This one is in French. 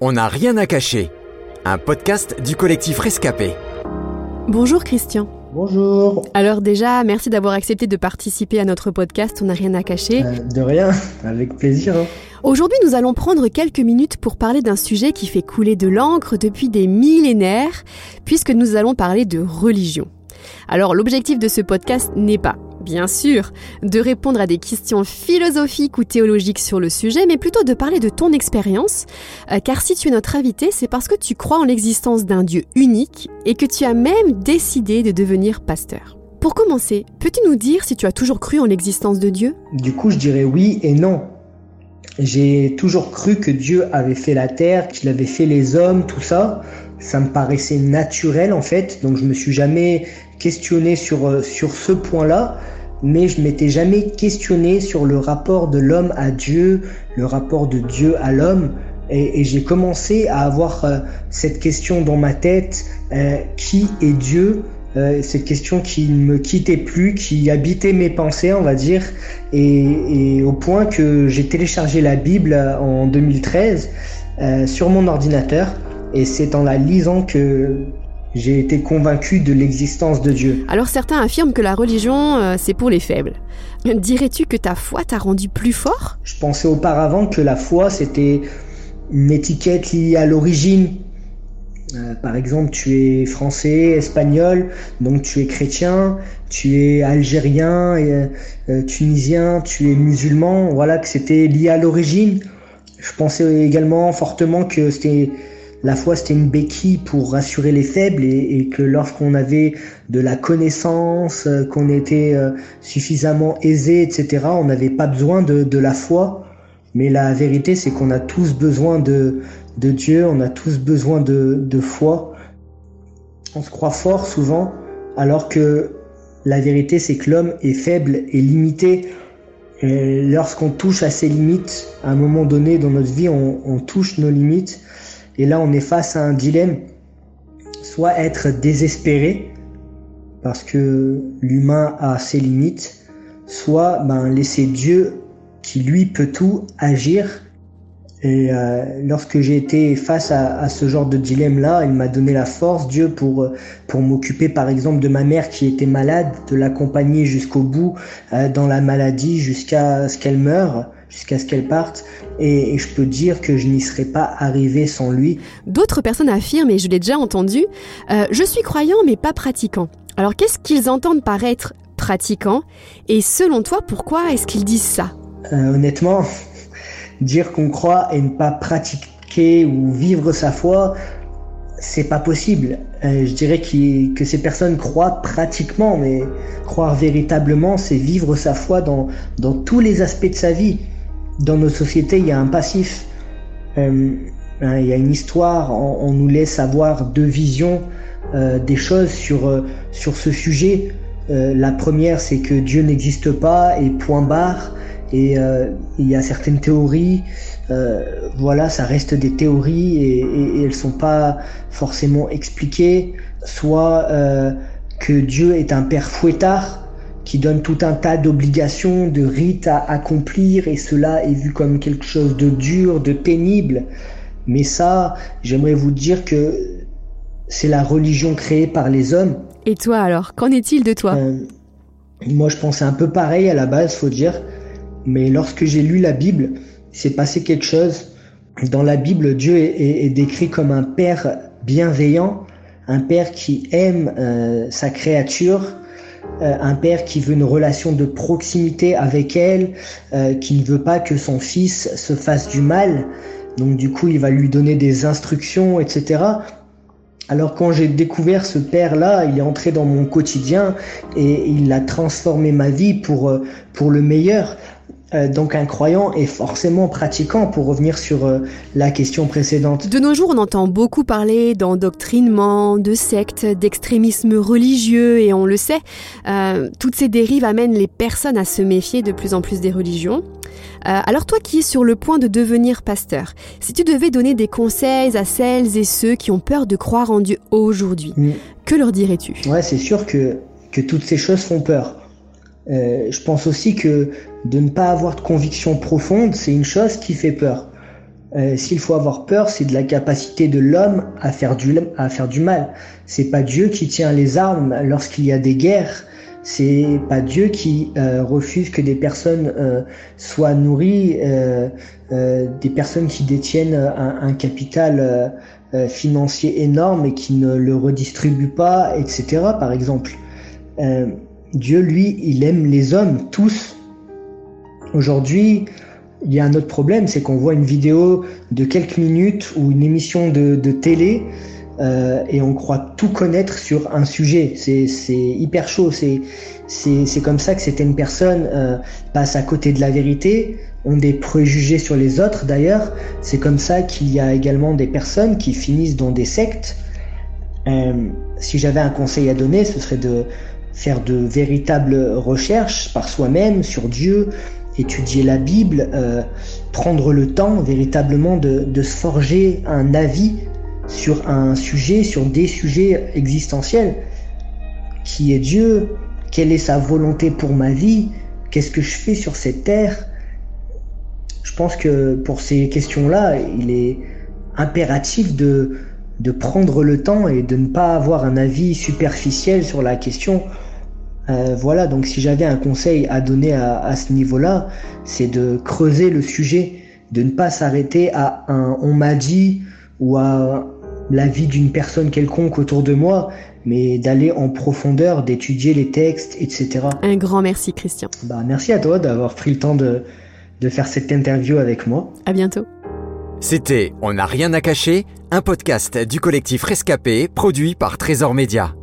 On n'a rien à cacher. Un podcast du collectif Rescapé. Bonjour Christian. Bonjour. Alors déjà, merci d'avoir accepté de participer à notre podcast On n'a rien à cacher. Euh, de rien, avec plaisir. hein. Aujourd'hui, nous allons prendre quelques minutes pour parler d'un sujet qui fait couler de l'encre depuis des millénaires, puisque nous allons parler de religion. Alors l'objectif de ce podcast n'est pas, bien sûr, de répondre à des questions philosophiques ou théologiques sur le sujet, mais plutôt de parler de ton expérience, euh, car si tu es notre invité, c'est parce que tu crois en l'existence d'un Dieu unique et que tu as même décidé de devenir pasteur. Pour commencer, peux-tu nous dire si tu as toujours cru en l'existence de Dieu? Du coup, je dirais oui et non. J'ai toujours cru que Dieu avait fait la terre, qu'il avait fait les hommes, tout ça. Ça me paraissait naturel en fait, donc je me suis jamais questionné sur, euh, sur ce point-là, mais je m'étais jamais questionné sur le rapport de l'homme à Dieu, le rapport de Dieu à l'homme. Et, j'ai commencé à avoir euh, cette question dans ma tête, euh, qui est Dieu? Euh, Cette question qui ne me quittait plus, qui habitait mes pensées, on va dire, et, au point que j'ai téléchargé la Bible en 2013 euh, sur mon ordinateur, et c'est en la lisant que j'ai été convaincu de l'existence de Dieu. Alors certains affirment que la religion, euh, c'est pour les faibles. Dirais-tu que ta foi t'a rendu plus fort? Je pensais auparavant que la foi, c'était une étiquette liée à l'origine. Euh, par exemple, tu es français, espagnol, donc tu es chrétien, tu es algérien, et, euh, tunisien, tu es musulman, voilà, que c'était lié à l'origine. Je pensais également fortement que c'était la foi, c'était une béquille pour rassurer les faibles et, que lorsqu'on avait de la connaissance, euh, qu'on était euh, suffisamment aisé, etc., on n'avait pas besoin de, la foi. Mais la vérité, c'est qu'on a tous besoin de, Dieu, on a tous besoin de, foi. On se croit fort souvent, alors que la vérité, c'est que l'homme est faible et limité. Et lorsqu'on touche à ses limites, à un moment donné dans notre vie, on touche nos limites. Et là, on est face à un dilemme. Soit être désespéré, parce que l'humain a ses limites, soit ben, laisser Dieu, qui lui peut tout, agir. Et euh, lorsque j'ai été face à, ce genre de dilemme-là, il m'a donné la force, Dieu, pour, pour m'occuper par exemple de ma mère qui était malade, de l'accompagner jusqu'au bout euh, dans la maladie, jusqu'à ce qu'elle meure, jusqu'à ce qu'elle parte. Et, et je peux dire que je n'y serais pas arrivé sans lui. D'autres personnes affirment, et je l'ai déjà entendu, euh, je suis croyant mais pas pratiquant. Alors qu'est-ce qu'ils entendent par être pratiquant? Et selon toi, pourquoi est-ce qu'ils disent ça? Euh, honnêtement, dire qu'on croit et ne pas pratiquer ou vivre sa foi, c'est pas possible. Euh, je dirais que ces personnes croient pratiquement, mais croire véritablement, c'est vivre sa foi dans, dans tous les aspects de sa vie. Dans nos sociétés, il y a un passif. Euh, hein, il y a une histoire, on, nous laisse avoir deux visions euh, des choses sur, euh, sur ce sujet. La première, c'est que Dieu n'existe pas et point barre. Et il y a certaines théories, voilà, ça reste des théories et, et- elles sont pas forcément expliquées. Soit que Dieu est un père fouettard qui donne tout un tas d'obligations, de rites à accomplir et cela est vu comme quelque chose de dur, de pénible. Mais ça, j'aimerais vous dire que c'est la religion créée par les hommes. Et toi alors, qu'en est-il de toi? Euh, moi, je pensais un peu pareil à la base, faut dire. Mais lorsque j'ai lu la Bible, s'est passé quelque chose. Dans la Bible, Dieu est, est- est décrit comme un père bienveillant, un père qui aime euh, sa créature, euh, un père qui veut une relation de proximité avec elle, euh, qui ne veut pas que son fils se fasse du mal. Donc du coup, il va lui donner des instructions, etc. Alors quand j'ai découvert ce père-là, il est entré dans mon quotidien et il a transformé ma vie pour, euh, pour le meilleur. Euh, donc un croyant est forcément pratiquant pour revenir sur euh, la question précédente. De nos jours, on entend beaucoup parler d'endoctrinement, de sectes, d'extrémisme religieux, et on le sait, euh, toutes ces dérives amènent les personnes à se méfier de plus en plus des religions. Euh, alors toi qui es sur le point de devenir pasteur, si tu devais donner des conseils à celles et ceux qui ont peur de croire en Dieu aujourd'hui, Mm. que leur dirais-tu? Ouais, c'est sûr que, que toutes ces choses font peur. Euh, je pense aussi que de ne pas avoir de conviction profonde, c'est une chose qui fait peur. Euh, S'il faut avoir peur, c'est de la capacité de l'homme à faire du à faire du mal. C'est pas Dieu qui tient les armes lorsqu'il y a des guerres. C'est pas Dieu qui euh, refuse que des personnes euh, soient nourries, euh, euh, des personnes qui détiennent un, un capital financier énorme et qui ne le redistribuent pas, etc. Par exemple, Dieu, lui, il aime les hommes tous. Aujourd'hui, il y a un autre problème, c'est qu'on voit une vidéo de quelques minutes ou une émission de, télé euh, et on croit tout connaître sur un sujet. C'est hyper chaud. C'est comme ça que certaines personnes euh, passent à côté de la vérité, ont des préjugés sur les autres. D'ailleurs, c'est comme ça qu'il y a également des personnes qui finissent dans des sectes. Euh, si j'avais un conseil à donner, ce serait de faire de véritables recherches par soi-même sur Dieu, étudier la Bible, euh, prendre le temps véritablement de, se forger un avis sur un sujet, sur des sujets existentiels. Qui est Dieu? Quelle est sa volonté pour ma vie? Qu'est-ce que je fais sur cette terre? Je pense que pour ces questions-là, il est impératif de prendre le temps et de ne pas avoir un avis superficiel sur la question. Euh, voilà, donc si j'avais un conseil à donner à, à ce niveau-là, c'est de creuser le sujet, de ne pas s'arrêter à un on m'a dit ou à la vie d'une personne quelconque autour de moi, mais d'aller en profondeur, d'étudier les textes, etc. Un grand merci Christian. Bah, merci à toi d'avoir pris le temps de, de faire cette interview avec moi. À bientôt. C'était On n'a rien à cacher, un podcast du collectif Rescapé produit par Trésor Média.